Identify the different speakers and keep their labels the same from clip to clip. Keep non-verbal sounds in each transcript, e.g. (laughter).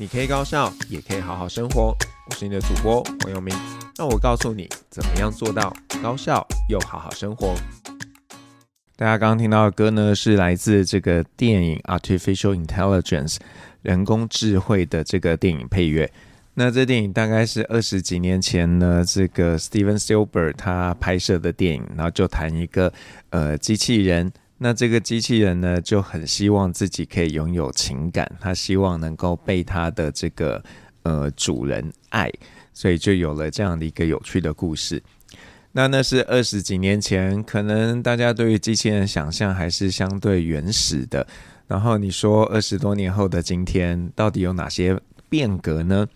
Speaker 1: 你可以高效，也可以好好生活。我是你的主播黄友明，那我告诉你怎么样做到高效又好好生活。大家刚刚听到的歌呢，是来自这个电影《Artificial Intelligence》人工智慧的这个电影配乐。那这电影大概是二十几年前呢，这个 Steven s i l b e r 他拍摄的电影，然后就谈一个呃机器人。那这个机器人呢，就很希望自己可以拥有情感，他希望能够被他的这个呃主人爱，所以就有了这样的一个有趣的故事。那那是二十几年前，可能大家对于机器人想象还是相对原始的。然后你说二十多年后的今天，到底有哪些变革呢？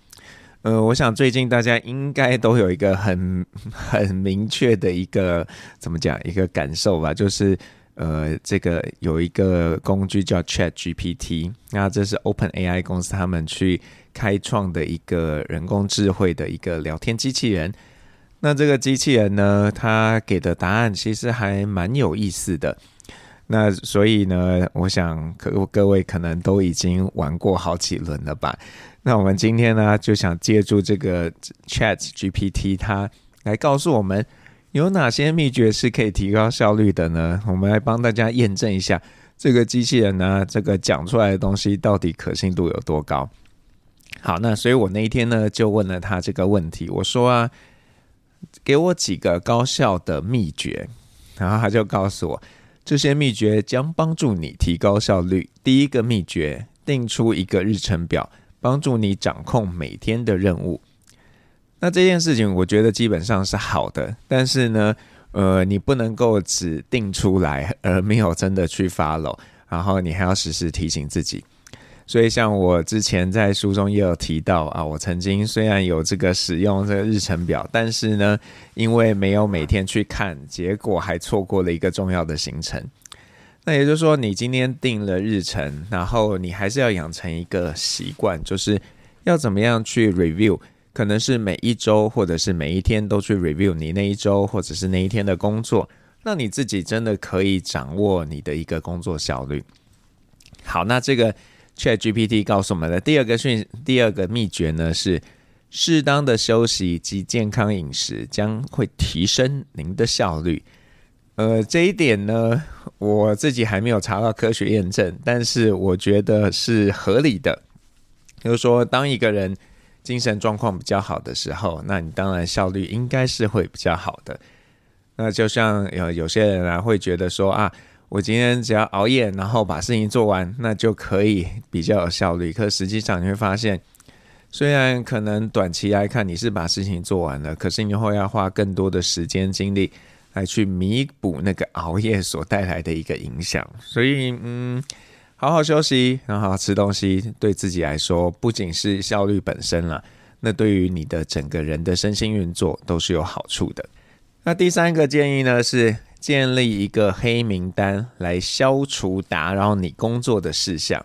Speaker 1: 呃，我想最近大家应该都有一个很 (laughs) 很明确的一个怎么讲一个感受吧，就是。呃，这个有一个工具叫 Chat GPT，那这是 Open AI 公司他们去开创的一个人工智慧的一个聊天机器人。那这个机器人呢，它给的答案其实还蛮有意思的。那所以呢，我想各各位可能都已经玩过好几轮了吧？那我们今天呢，就想借助这个 Chat GPT，它来告诉我们。有哪些秘诀是可以提高效率的呢？我们来帮大家验证一下这个机器人呢，这个讲出来的东西到底可信度有多高？好，那所以我那一天呢就问了他这个问题，我说啊，给我几个高效的秘诀，然后他就告诉我，这些秘诀将帮助你提高效率。第一个秘诀，定出一个日程表，帮助你掌控每天的任务。那这件事情，我觉得基本上是好的，但是呢，呃，你不能够只定出来，而没有真的去 follow，然后你还要时时提醒自己。所以，像我之前在书中也有提到啊，我曾经虽然有这个使用这个日程表，但是呢，因为没有每天去看，结果还错过了一个重要的行程。那也就是说，你今天定了日程，然后你还是要养成一个习惯，就是要怎么样去 review。可能是每一周，或者是每一天都去 review 你那一周，或者是那一天的工作，那你自己真的可以掌握你的一个工作效率。好，那这个 Chat GPT 告诉我们的第二个讯，第二个秘诀呢是适当的休息及健康饮食将会提升您的效率。呃，这一点呢，我自己还没有查到科学验证，但是我觉得是合理的。就是说，当一个人精神状况比较好的时候，那你当然效率应该是会比较好的。那就像有有些人啊会觉得说啊，我今天只要熬夜，然后把事情做完，那就可以比较有效率。可实际上你会发现，虽然可能短期来看你是把事情做完了，可是你以后要花更多的时间精力来去弥补那个熬夜所带来的一个影响。所以，嗯。好好休息，然后好好吃东西，对自己来说不仅是效率本身了，那对于你的整个人的身心运作都是有好处的。那第三个建议呢，是建立一个黑名单来消除打扰你工作的事项。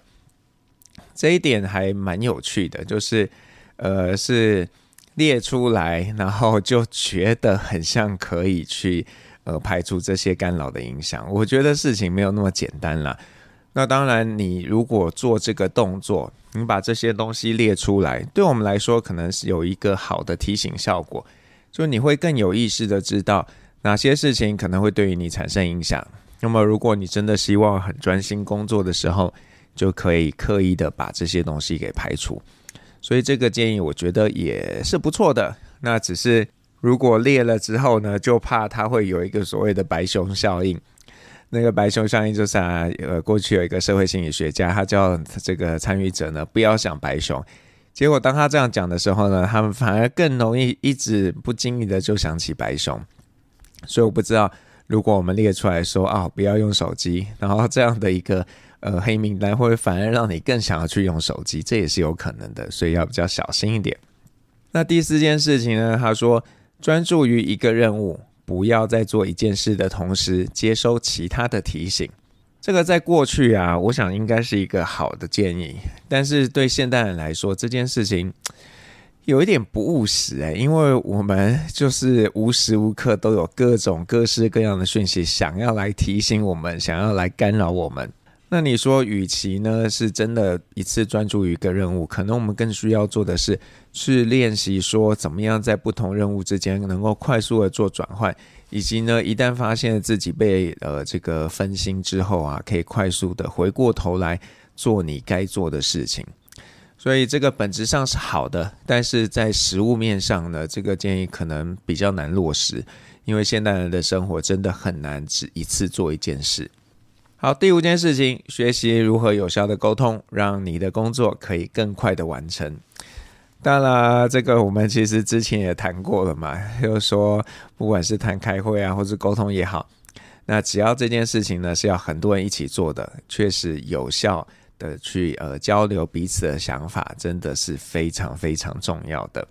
Speaker 1: 这一点还蛮有趣的，就是呃，是列出来，然后就觉得很像可以去呃排除这些干扰的影响。我觉得事情没有那么简单啦。那当然，你如果做这个动作，你把这些东西列出来，对我们来说可能是有一个好的提醒效果，就你会更有意识的知道哪些事情可能会对于你产生影响。那么，如果你真的希望很专心工作的时候，就可以刻意的把这些东西给排除。所以这个建议我觉得也是不错的。那只是如果列了之后呢，就怕它会有一个所谓的白熊效应。那个白熊效应就是啊，呃，过去有一个社会心理学家，他叫这个参与者呢，不要想白熊。结果当他这样讲的时候呢，他们反而更容易一直不经意的就想起白熊。所以我不知道，如果我们列出来说啊、不要用手机，然后这样的一个呃黑名单，会不会反而让你更想要去用手机？这也是有可能的，所以要比较小心一点。那第四件事情呢，他说专注于一个任务。不要在做一件事的同时接收其他的提醒，这个在过去啊，我想应该是一个好的建议。但是对现代人来说，这件事情有一点不务实哎，因为我们就是无时无刻都有各种各式各样的讯息想要来提醒我们，想要来干扰我们。那你说，与其呢是真的一次专注于一个任务，可能我们更需要做的是去练习说怎么样在不同任务之间能够快速的做转换，以及呢一旦发现自己被呃这个分心之后啊，可以快速的回过头来做你该做的事情。所以这个本质上是好的，但是在实务面上呢，这个建议可能比较难落实，因为现代人的生活真的很难只一次做一件事。好，第五件事情，学习如何有效的沟通，让你的工作可以更快的完成。当然，这个我们其实之前也谈过了嘛，就是说，不管是谈开会啊，或是沟通也好，那只要这件事情呢是要很多人一起做的，确实有效的去呃交流彼此的想法，真的是非常非常重要的。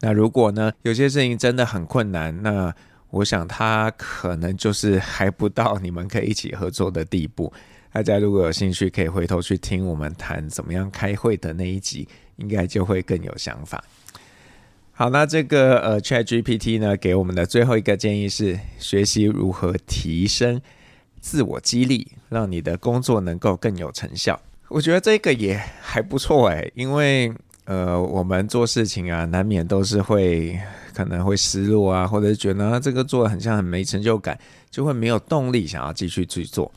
Speaker 1: 那如果呢，有些事情真的很困难，那我想他可能就是还不到你们可以一起合作的地步。大家如果有兴趣，可以回头去听我们谈怎么样开会的那一集，应该就会更有想法。好，那这个呃 ChatGPT 呢，给我们的最后一个建议是学习如何提升自我激励，让你的工作能够更有成效。我觉得这个也还不错诶，因为呃我们做事情啊，难免都是会。可能会失落啊，或者觉得啊，这个做的很像很没成就感，就会没有动力想要继续去做。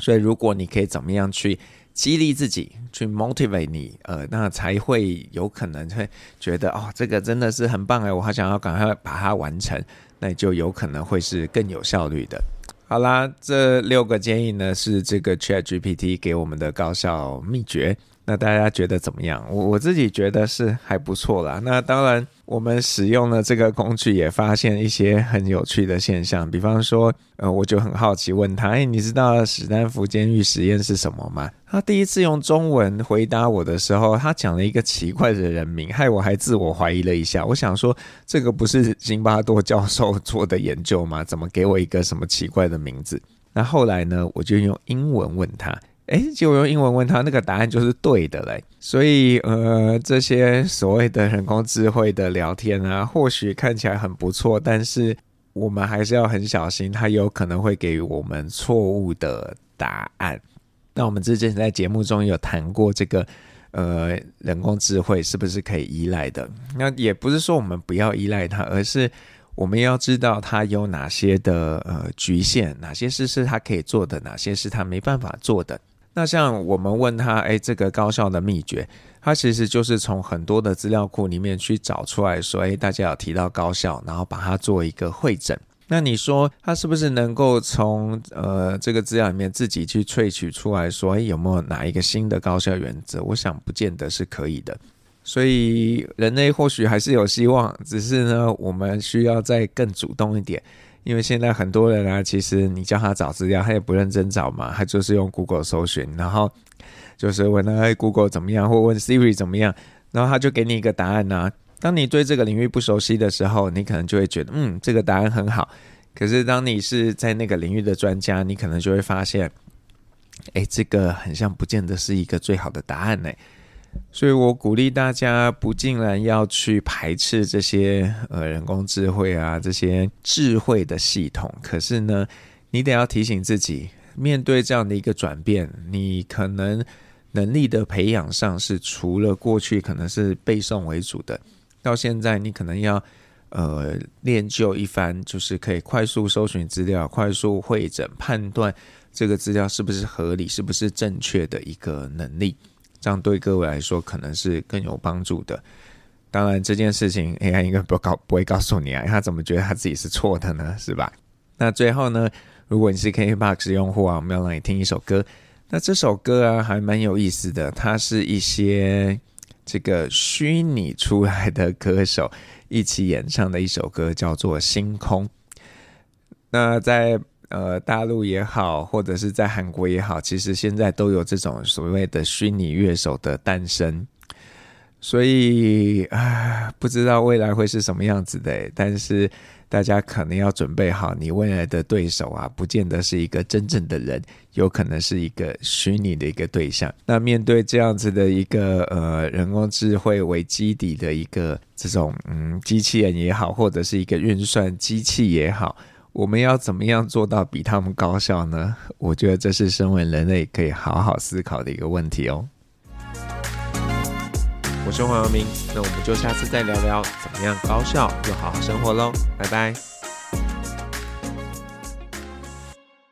Speaker 1: 所以，如果你可以怎么样去激励自己，去 motivate 你，呃，那才会有可能会觉得哦，这个真的是很棒哎，我好想要赶快把它完成，那就有可能会是更有效率的。好啦，这六个建议呢，是这个 ChatGPT 给我们的高效秘诀。那大家觉得怎么样？我我自己觉得是还不错啦。那当然，我们使用了这个工具，也发现一些很有趣的现象。比方说，呃，我就很好奇问他：“哎，你知道史丹福监狱实验是什么吗？”他第一次用中文回答我的时候，他讲了一个奇怪的人名，害我还自我怀疑了一下。我想说，这个不是辛巴多教授做的研究吗？怎么给我一个什么奇怪的名字？那后来呢，我就用英文问他。哎，结果用英文问他，那个答案就是对的嘞。所以，呃，这些所谓的人工智慧的聊天啊，或许看起来很不错，但是我们还是要很小心，它有可能会给予我们错误的答案。那我们之前在节目中有谈过这个，呃，人工智慧是不是可以依赖的？那也不是说我们不要依赖它，而是我们要知道它有哪些的呃局限，哪些事是它可以做的，哪些是它没办法做的。那像我们问他，哎，这个高效的秘诀，他其实就是从很多的资料库里面去找出来说，哎，大家有提到高效，然后把它做一个会诊。那你说他是不是能够从呃这个资料里面自己去萃取出来说，哎，有没有哪一个新的高效原则？我想不见得是可以的。所以人类或许还是有希望，只是呢，我们需要再更主动一点。因为现在很多人啊，其实你叫他找资料，他也不认真找嘛，他就是用 Google 搜寻，然后就是问他，哎，Google 怎么样，或问 Siri 怎么样，然后他就给你一个答案呐。当你对这个领域不熟悉的时候，你可能就会觉得，嗯，这个答案很好。可是当你是在那个领域的专家，你可能就会发现，哎，这个很像不见得是一个最好的答案呢。所以我鼓励大家不竟然要去排斥这些呃人工智慧啊，这些智慧的系统。可是呢，你得要提醒自己，面对这样的一个转变，你可能能力的培养上是除了过去可能是背诵为主的，到现在你可能要呃练就一番，就是可以快速搜寻资料、快速会诊、判断这个资料是不是合理、是不是正确的一个能力。这样对各位来说可能是更有帮助的。当然，这件事情 AI 应该不告不会告诉你啊，他怎么觉得他自己是错的呢？是吧？那最后呢，如果你是 KBox 用户啊，我们要让你听一首歌。那这首歌啊，还蛮有意思的，它是一些这个虚拟出来的歌手一起演唱的一首歌，叫做《星空》。那在呃，大陆也好，或者是在韩国也好，其实现在都有这种所谓的虚拟乐手的诞生，所以啊，不知道未来会是什么样子的。但是大家可能要准备好，你未来的对手啊，不见得是一个真正的人，有可能是一个虚拟的一个对象。那面对这样子的一个呃人工智慧为基底的一个这种嗯机器人也好，或者是一个运算机器也好。我们要怎么样做到比他们高效呢？我觉得这是身为人类可以好好思考的一个问题哦。我是黄耀明，那我们就下次再聊聊怎么样高效又好好生活喽，拜拜。